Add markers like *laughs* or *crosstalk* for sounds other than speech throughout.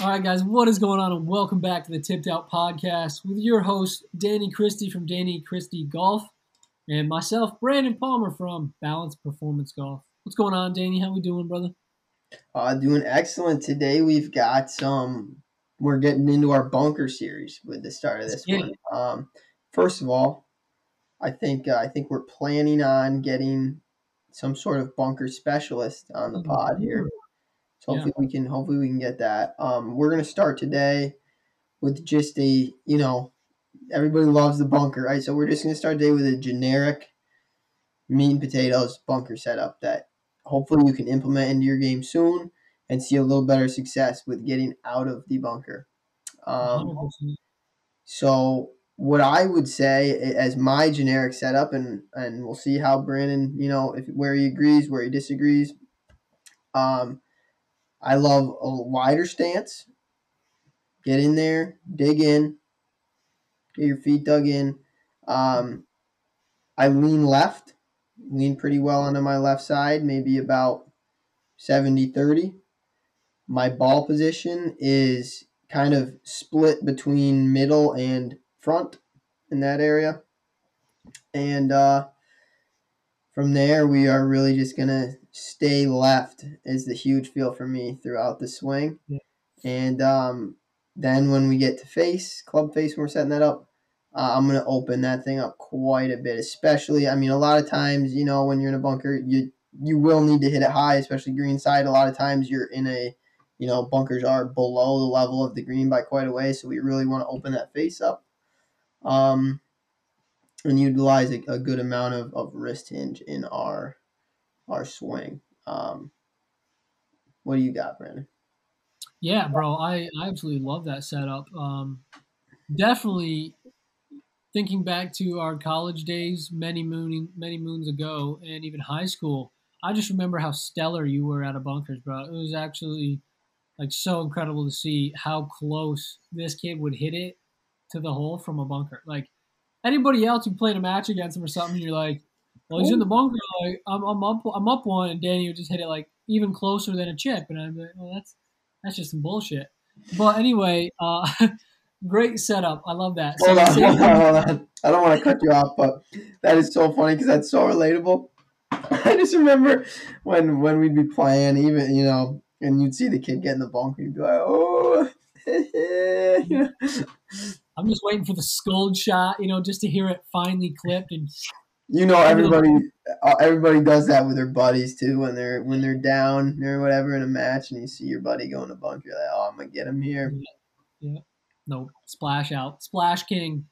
All right, guys, what is going on? And welcome back to the Tipped Out Podcast with your host, Danny Christie from Danny Christie Golf, and myself, Brandon Palmer from Balance Performance Golf. What's going on, Danny? How we doing, brother? Uh, doing excellent today. We've got some. We're getting into our bunker series with the start of this Yeah. one. Um, first of all, I think uh, I think we're planning on getting some sort of bunker specialist on the pod here. So Yeah. hopefully we can hopefully we can get that. Um, we're gonna start today with just a you know everybody loves the bunker, right? So we're just gonna start today with a generic meat and potatoes bunker setup that hopefully you can implement into your game soon and see a little better success with getting out of the bunker. Um, so what I would say as my generic setup, and and we'll see how Brandon, you know, if where he agrees, where he disagrees. Um, I love a wider stance. Get in there, dig in, get your feet dug in. Um, I lean left, lean pretty well onto my left side, maybe about 70 30. My ball position is kind of split between middle and front in that area. And uh, from there, we are really just going to stay left, is the huge feel for me throughout the swing. Yeah. And um, then when we get to face, club face, when we're setting that up, uh, I'm going to open that thing up quite a bit, especially, I mean, a lot of times, you know, when you're in a bunker, you you will need to hit it high, especially green side. A lot of times you're in a, you know, bunkers are below the level of the green by quite a way, so we really want to open that face up. Um, and utilize a, a good amount of, of wrist hinge in our our swing. Um, what do you got, Brandon? Yeah, bro, I, I absolutely love that setup. Um, definitely thinking back to our college days, many moon many moons ago, and even high school. I just remember how stellar you were out of bunkers, bro. It was actually like so incredible to see how close this kid would hit it to the hole from a bunker. Like anybody else who played a match against him or something, you're like, well, he's in the bunker. Like I'm, I'm up, I'm up one, and Danny would just hit it like even closer than a chip, and I'm like, well, that's that's just some bullshit. But anyway, uh, *laughs* great setup. I love that. So on, hold on, hold on. I don't want to cut you off, but that is so funny because that's so relatable. *laughs* I just remember when when we'd be playing, even you know, and you'd see the kid get in the bunker, you'd be like, oh. *laughs* you know? I'm just waiting for the scold shot, you know, just to hear it finally clipped and You know, everybody, uh, everybody does that with their buddies too. When they're when they're down or whatever in a match, and you see your buddy going in the bunker, you're like, oh, I'm gonna get him here. Yeah. No splash out, splash king.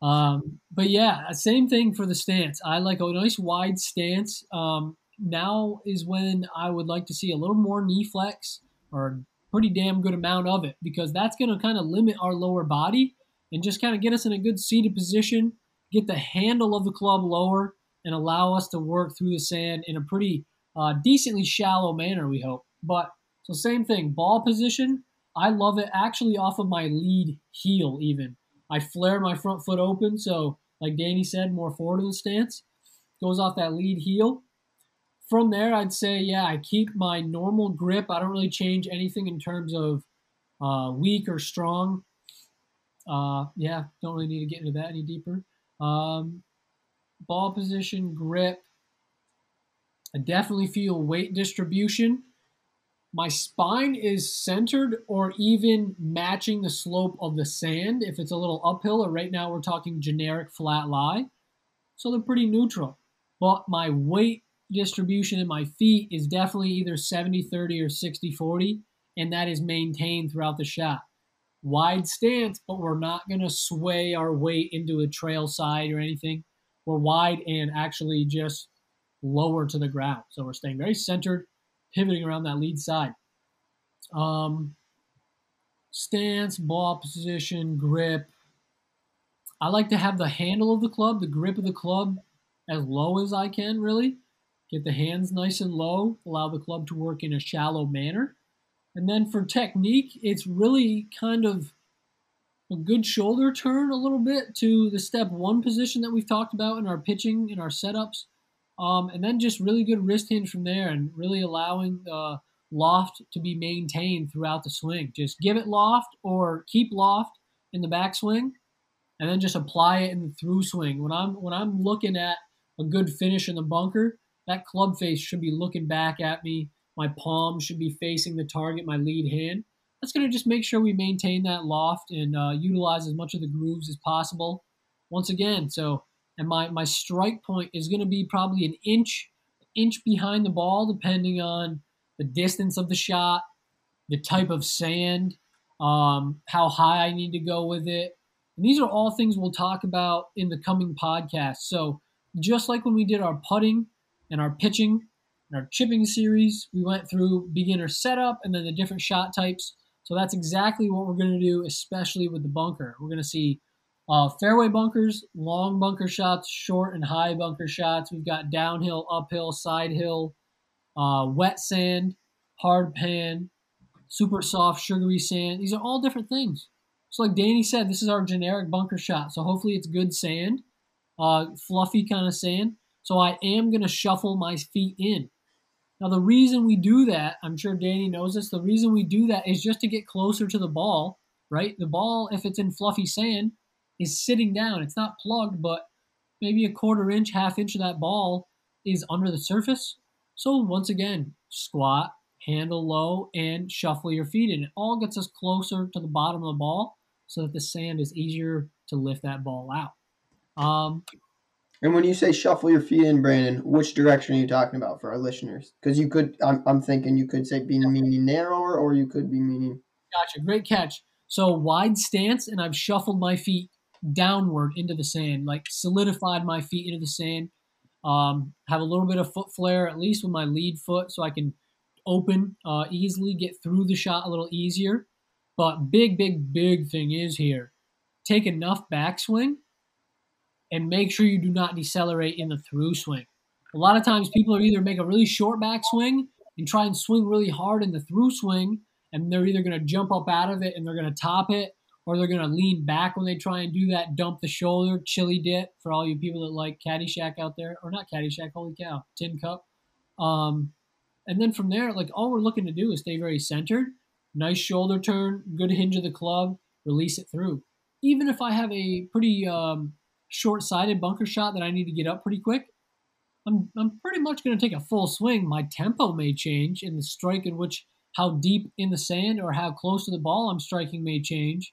Um, but yeah, same thing for the stance. I like a nice wide stance. Um, now is when I would like to see a little more knee flex or a pretty damn good amount of it because that's going to kind of limit our lower body and just kind of get us in a good seated position, get the handle of the club lower, and allow us to work through the sand in a pretty uh, decently shallow manner. We hope. But so same thing, ball position. I love it actually off of my lead heel even. I flare my front foot open, so like Danny said, more forward of the stance. Goes off that lead heel. From there, I'd say, yeah, I keep my normal grip. I don't really change anything in terms of uh, weak or strong. Uh, yeah, don't really need to get into that any deeper. Um, ball position, grip. I definitely feel weight distribution. My spine is centered or even matching the slope of the sand. If it's a little uphill or right now we're talking generic flat lie. So they're pretty neutral. But my weight distribution in my feet is definitely either 70 30 or 60 40 and that is maintained throughout the shot wide stance but we're not going to sway our weight into a trail side or anything we're wide and actually just lower to the ground so we're staying very centered pivoting around that lead side. Um, stance, ball position, grip. I like to have the handle of the club, the grip of the club, as low as I can, really. Get the hands nice and low, allow the club to work in a shallow manner. And then for technique, it's really kind of a good shoulder turn a little bit to the step one position that we've talked about in our pitching, in our setups. Um, and then just really good wrist hinge from there and really allowing uh, loft to be maintained throughout the swing. Just give it loft or keep loft in the backswing and then just apply it in the through swing. When I'm when I'm looking at a good finish in the bunker, that club face should be looking back at me. My palm should be facing the target, my lead hand. That's going to just make sure we maintain that loft and uh, utilize as much of the grooves as possible. Once again, so and my my strike point is going to be probably an inch inch behind the ball, depending on the distance of the shot, the type of sand, um, how high I need to go with it. And these are all things we'll talk about in the coming podcast. So, just like when we did our putting and our pitching and our chipping series, we went through beginner setup and then the different shot types. So, that's exactly what we're going to do, especially with the bunker. We're going to see uh, fairway bunkers, long bunker shots, short and high bunker shots. We've got downhill, uphill, side hill, uh, wet sand, hard pan, super soft, sugary sand. These are all different things. So, like Danny said, this is our generic bunker shot. So, hopefully, it's good sand, uh, fluffy kind of sand. So, I am going to shuffle my feet in. Now, the reason we do that, I'm sure Danny knows this, the reason we do that is just to get closer to the ball, right? The ball, if it's in fluffy sand, is sitting down. It's not plugged, but maybe a quarter inch, half inch of that ball is under the surface. So once again, squat, handle low, and shuffle your feet in. It all gets us closer to the bottom of the ball so that the sand is easier to lift that ball out. Um, and when you say shuffle your feet in, Brandon, which direction are you talking about for our listeners? Because you could, I'm, I'm thinking you could say being meaning narrower, or you could be meaning. Gotcha. Great catch. So wide stance, and I've shuffled my feet downward into the sand, like solidified my feet into the sand. Um, have a little bit of foot flare, at least with my lead foot, so I can open uh, easily, get through the shot a little easier. But big, big, big thing is here take enough backswing and make sure you do not decelerate in the through swing. A lot of times people are either make a really short back swing and try and swing really hard in the through swing, and they're either going to jump up out of it and they're going to top it, or they're going to lean back when they try and do that, dump the shoulder, chili dip for all you people that like Caddyshack out there, or not Caddyshack, holy cow, Tin Cup. Um, and then from there, like all we're looking to do is stay very centered, nice shoulder turn, good hinge of the club, release it through. Even if I have a pretty um, short-sided bunker shot that I need to get up pretty quick, I'm, I'm pretty much going to take a full swing. My tempo may change in the strike in which how deep in the sand or how close to the ball I'm striking may change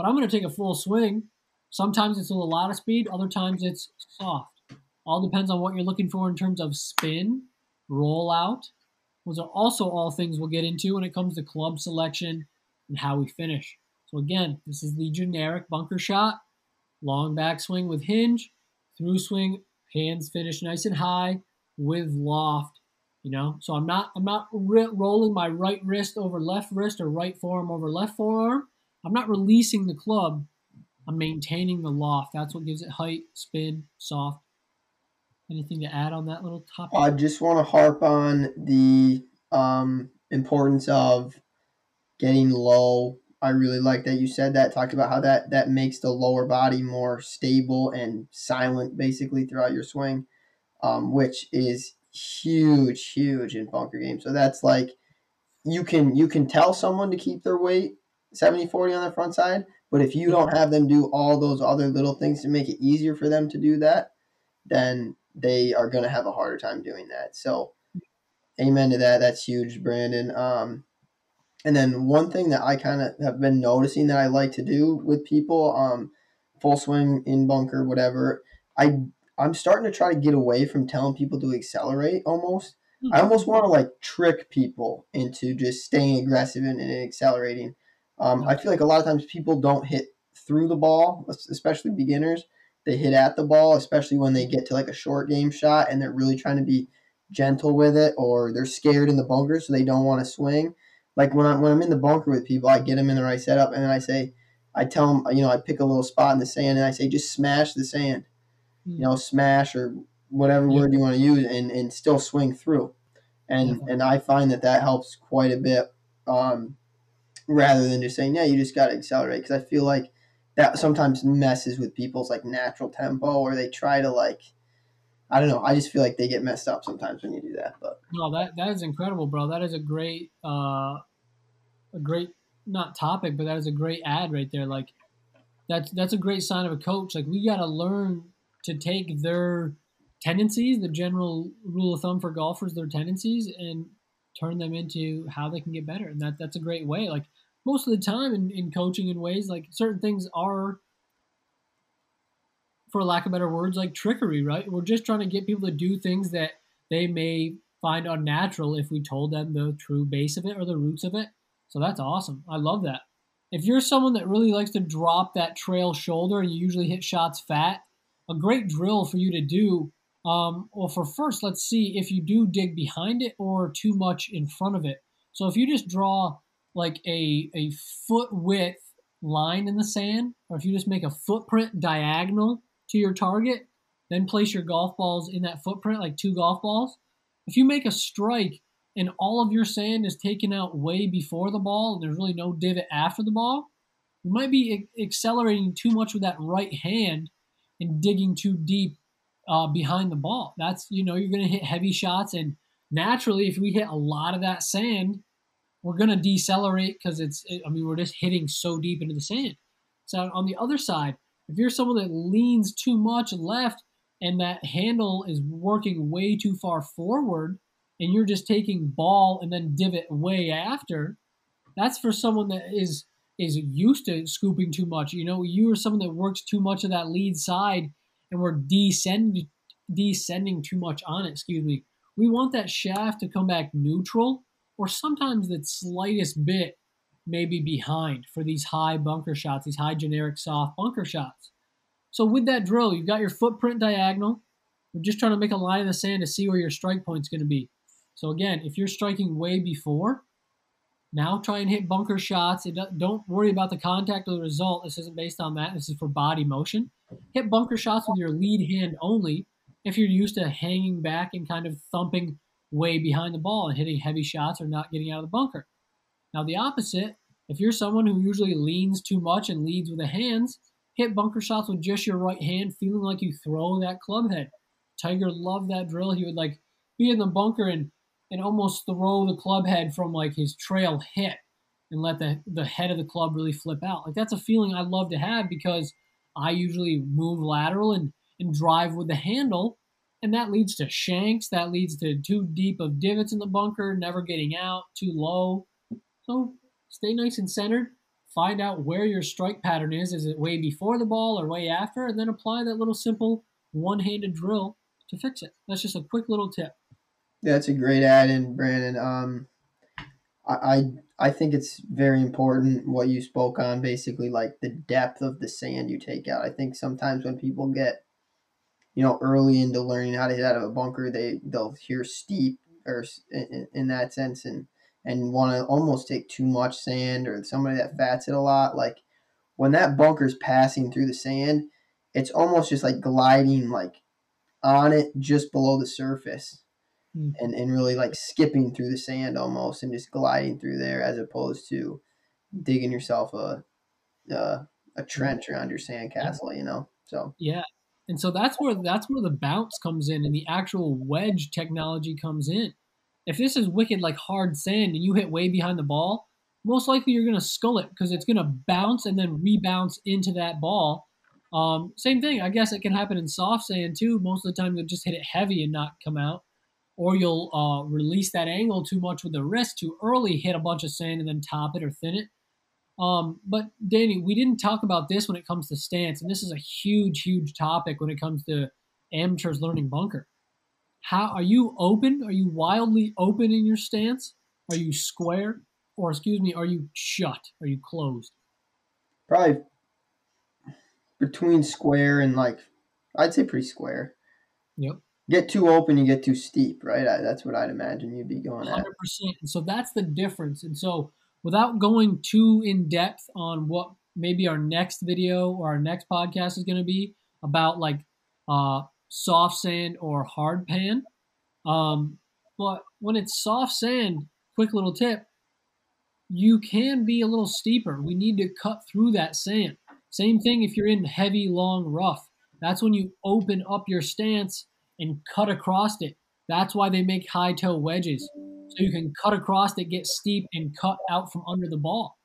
but I'm going to take a full swing. Sometimes it's a lot of speed, other times it's soft. All depends on what you're looking for in terms of spin, roll out. Those are also all things we'll get into when it comes to club selection and how we finish. So again, this is the generic bunker shot. Long backswing with hinge, through swing, hands finish nice and high with loft. You know, so I'm not I'm not rolling my right wrist over left wrist or right forearm over left forearm. I'm not releasing the club. I'm maintaining the loft. That's what gives it height, spin, soft. Anything to add on that little topic? I just want to harp on the um, importance of getting low. I really like that you said that. Talked about how that that makes the lower body more stable and silent, basically throughout your swing, um, which is huge, huge in bunker games. So that's like you can you can tell someone to keep their weight 70 40 on the front side. But if you don't have them do all those other little things to make it easier for them to do that, then they are going to have a harder time doing that. So, amen to that. That's huge, Brandon. Um, and then one thing that I kind of have been noticing that I like to do with people, um, full swing in bunker, whatever. I I'm starting to try to get away from telling people to accelerate almost. I hmm. almost want to like trick people into just staying aggressive and, and accelerating. Um, I feel like a lot of times people don't hit through the ball, especially beginners. They hit at the ball, especially when they get to like a short game shot and they're really trying to be gentle with it, or they're scared in the bunker, so they don't want to swing. Like when I'm when I'm in the bunker with people, I get them in the right setup, and then I say, I tell them, you know, I pick a little spot in the sand, and I say, just smash the sand, mm-hmm. you know, smash or whatever yeah. word you want to use, and and still swing through. And yeah. and I find that that helps quite a bit. Um, rather than just saying, yeah, you just got to accelerate. Because I feel like that sometimes messes with people's like natural tempo, or they try to like, I don't know. I just feel like they get messed up sometimes when you do that. But no, that that is incredible, bro. That is a great, uh, a great not topic, but that is a great ad right there. Like that's that's a great sign of a coach. Like we got to learn to take their tendencies, the general rule of thumb for golfers, their tendencies, and turn them into how they can get better. And that that's a great way. Like most of the time in, in coaching in ways, like certain things are for lack of better words, like trickery, right? We're just trying to get people to do things that they may find unnatural if we told them the true base of it or the roots of it. So that's awesome. I love that. If you're someone that really likes to drop that trail shoulder and you usually hit shots fat, a great drill for you to do. Um, well, for first, let's see if you do dig behind it or too much in front of it. So if you just draw like a, a foot width line in the sand, or if you just make a footprint diagonal to your target, then place your golf balls in that footprint, like two golf balls. If you make a strike and all of your sand is taken out way before the ball and there's really no divot after the ball, you might be accelerating too much with that right hand and digging too deep uh, behind the ball. That's, you know, you're going to hit heavy shots. And naturally, if we hit a lot of that sand, we're going to decelerate because it's, I mean, we're just hitting so deep into the sand. So on the other side, if you're someone that leans too much left and that handle is working way too far forward and you're just taking ball and then divot way after, that's for someone that is is used to scooping too much. You know, you are someone that works too much of that lead side and we're descending descending too much on it, excuse me. We want that shaft to come back neutral or sometimes the slightest bit maybe behind for these high bunker shots, these high generic soft bunker shots. So with that drill, you've got your footprint diagonal. We're just trying to make a line in the sand to see where your strike point's going to be. So again, if you're striking way before, now try and hit bunker shots. Don't worry about the contact or the result. This isn't based on that. This is for body motion. Hit bunker shots with your lead hand only if you're used to hanging back and kind of thumping way behind the ball and hitting heavy shots or not getting out of the bunker. Now, the opposite, if you're someone who usually leans too much and leads with the hands, hit bunker shots with just your right hand, feeling like you throw that club head. Tiger loved that drill. He would like be in the bunker and and almost throw the club head from like his trail hit and let the, the head of the club really flip out. Like that's a feeling I love to have because I usually move lateral and, and drive with the handle. And that leads to shanks. That leads to too deep of divots in the bunker, never getting out, too low. So stay nice and centered. Find out where your strike pattern is. Is it way before the ball or way after? And then apply that little simple one handed drill to fix it. That's just a quick little tip. Yeah, that's a great add in, Brandon. Um, I, I I think it's very important what you spoke on, basically like the depth of the sand you take out. I think sometimes when people get, you know, early into learning how to hit out of a bunker, they they'll hear steep or in, in that sense, and and want to almost take too much sand or somebody that fats it a lot. Like when that bunker's passing through the sand, it's almost just like gliding like on it just below the surface mm. and, and really like skipping through the sand almost and just gliding through there as opposed to digging yourself a uh, a trench around your sandcastle, you know. So yeah, and so that's where that's where the bounce comes in and the actual wedge technology comes in. If this is wicked like hard sand and you hit way behind the ball, most likely you're gonna skull it because it's gonna bounce and then rebounce into that ball. Um, same thing, I guess it can happen in soft sand too. Most of the time you'll just hit it heavy and not come out or you'll uh, release that angle too much with the wrist too early, hit a bunch of sand, and then top it or thin it. Um, but Danny, we didn't talk about this when it comes to stance, and this is a huge, huge topic when it comes to amateurs learning bunker. How are you open? Are you wildly open in your stance? Are you square, or excuse me, are you shut? Are you closed? Probably between square and like I'd say pretty square. Yep get too open, you get too steep, right? I, that's what I'd imagine you'd be going 100%. at. 100%. So that's the difference. And so without going too in depth on what maybe our next video or our next podcast is going to be about like uh, soft sand or hard pan. Um, but when it's soft sand, quick little tip, you can be a little steeper. We need to cut through that sand. Same thing if you're in heavy, long rough. That's when you open up your stance and cut across it. That's why they make high toe wedges. So you can cut across it, get steep, and cut out from under the ball.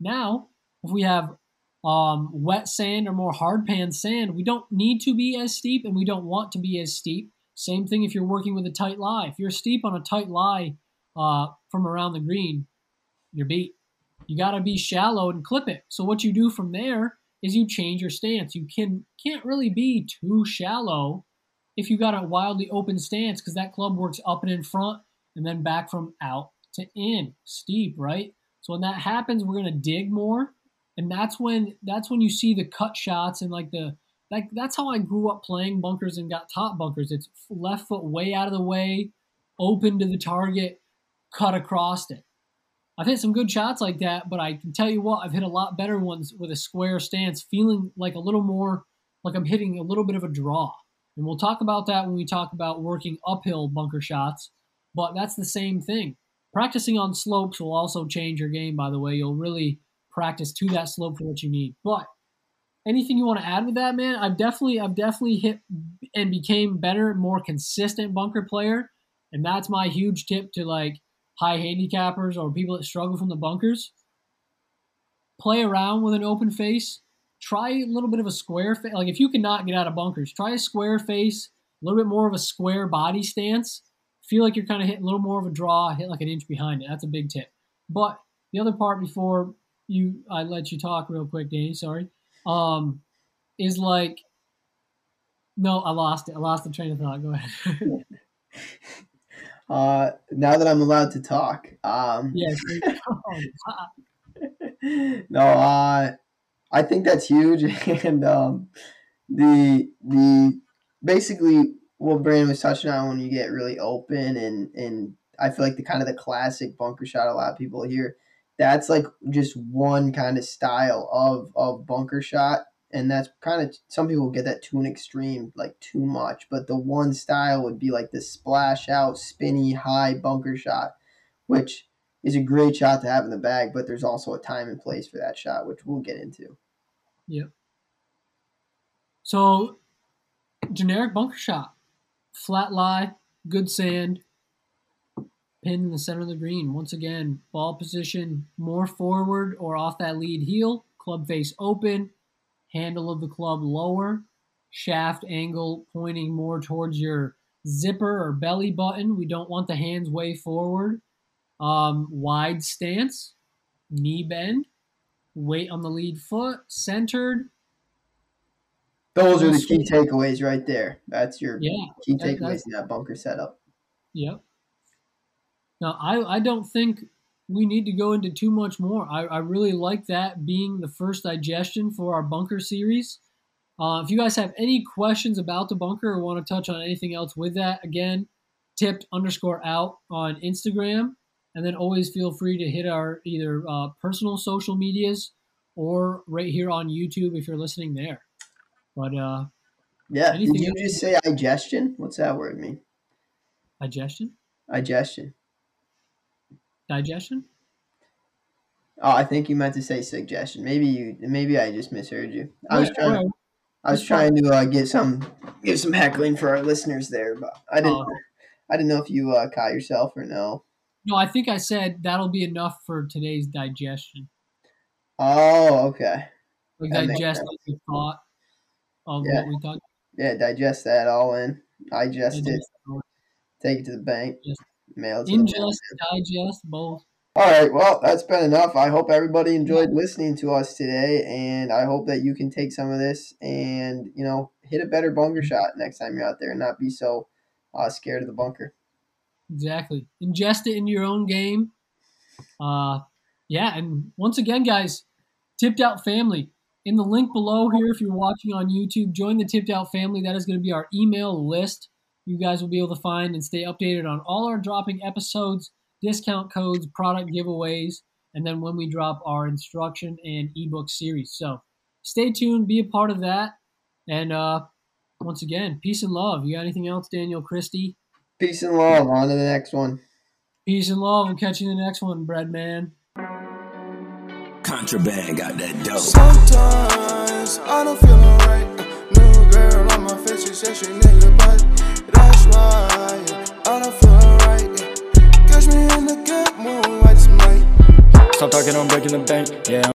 Now, if we have um, wet sand or more hard pan sand, we don't need to be as steep and we don't want to be as steep. Same thing if you're working with a tight lie. If you're steep on a tight lie uh, from around the green, you're beat. You got to be shallow and clip it. So what you do from there is you change your stance. You can can't really be too shallow if you got a wildly open stance because that club works up and in front and then back from out to in steep, right? So when that happens, we're gonna dig more, and that's when that's when you see the cut shots and like the like that's how I grew up playing bunkers and got top bunkers. It's left foot way out of the way, open to the target, cut across it. I've hit some good shots like that, but I can tell you what, I've hit a lot better ones with a square stance, feeling like a little more like I'm hitting a little bit of a draw. And we'll talk about that when we talk about working uphill bunker shots, but that's the same thing. Practicing on slopes will also change your game, by the way. You'll really practice to that slope for what you need. But anything you want to add with that, man? I've definitely I've definitely hit and became better, more consistent bunker player. And that's my huge tip to like high handicappers or people that struggle from the bunkers. Play around with an open face. Try a little bit of a square face. Like if you cannot get out of bunkers, try a square face, a little bit more of a square body stance. Feel like you're kind of hitting a little more of a draw, hit like an inch behind it. That's a big tip. But the other part before you I let you talk real quick, Danny, sorry. Um, is like no, I lost it. I lost the train of thought. Go ahead. *laughs* Uh, now that I'm allowed to talk. Um, yes. *laughs* no, uh, I think that's huge, *laughs* and um, the the basically what Brandon was touching on when you get really open and and I feel like the kind of the classic bunker shot a lot of people hear. That's like just one kind of style of of bunker shot and that's kind of some people get that to an extreme, like too much. But the one style would be like the splash out, spinny, high bunker shot, which is a great shot to have in the bag. But there's also a time and place for that shot, which we'll get into. Yep. So, generic bunker shot, flat lie, good sand, pin in the center of the green. Once again, ball position more forward or off that lead heel, club face open handle of the club lower, shaft angle pointing more towards your zipper or belly button. We don't want the hands way forward. Um, wide stance, knee bend, weight on the lead foot, centered. Those are the key takeaways right there. That's your yeah, key takeaways in that bunker setup. Yep. Now, I, I don't think we need to go into too much more. I, I really like that being the first digestion for our bunker series. Uh, if you guys have any questions about the bunker or want to touch on anything else with that, again, tipped underscore out on Instagram. And then always feel free to hit our either uh, personal social medias or right here on YouTube if you're listening there. But uh, yeah, did you just say digestion? What's that word mean? Digestion. Digestion digestion? Oh, I think you meant to say suggestion. Maybe you, maybe I just misheard you. I was trying, right. I was trying to uh, get some, get some heckling for our listeners there, but I didn't, uh, I didn't know if you uh, caught yourself or no. No, I think I said that'll be enough for today's digestion. Oh, okay. Like digest the thought of yeah. what we talked. Yeah, digest that all in. Digest, digest it. Take it to the bank. Mail Ingest, digest, both. All right, well, that's been enough. I hope everybody enjoyed listening to us today, and I hope that you can take some of this and you know hit a better bunker shot next time you're out there, and not be so uh, scared of the bunker. Exactly. Ingest it in your own game. Uh, yeah, and once again, guys, tipped out family in the link below here. If you're watching on YouTube, join the tipped out family. That is going to be our email list you guys will be able to find and stay updated on all our dropping episodes, discount codes, product giveaways, and then when we drop our instruction and ebook series. So stay tuned, be a part of that. And uh, once again, peace and love. You got anything else, Daniel Christie? Peace and love. On to the next one. Peace and love. We'll catch you in the next one, bread man. Contraband got that dope. Sometimes I don't feel alright. New girl on my face, she said she nigga, Yeah. I don't feel right. Yeah. Catch me in good mood, I just might. Stop talking, I'm breaking the bank. Yeah.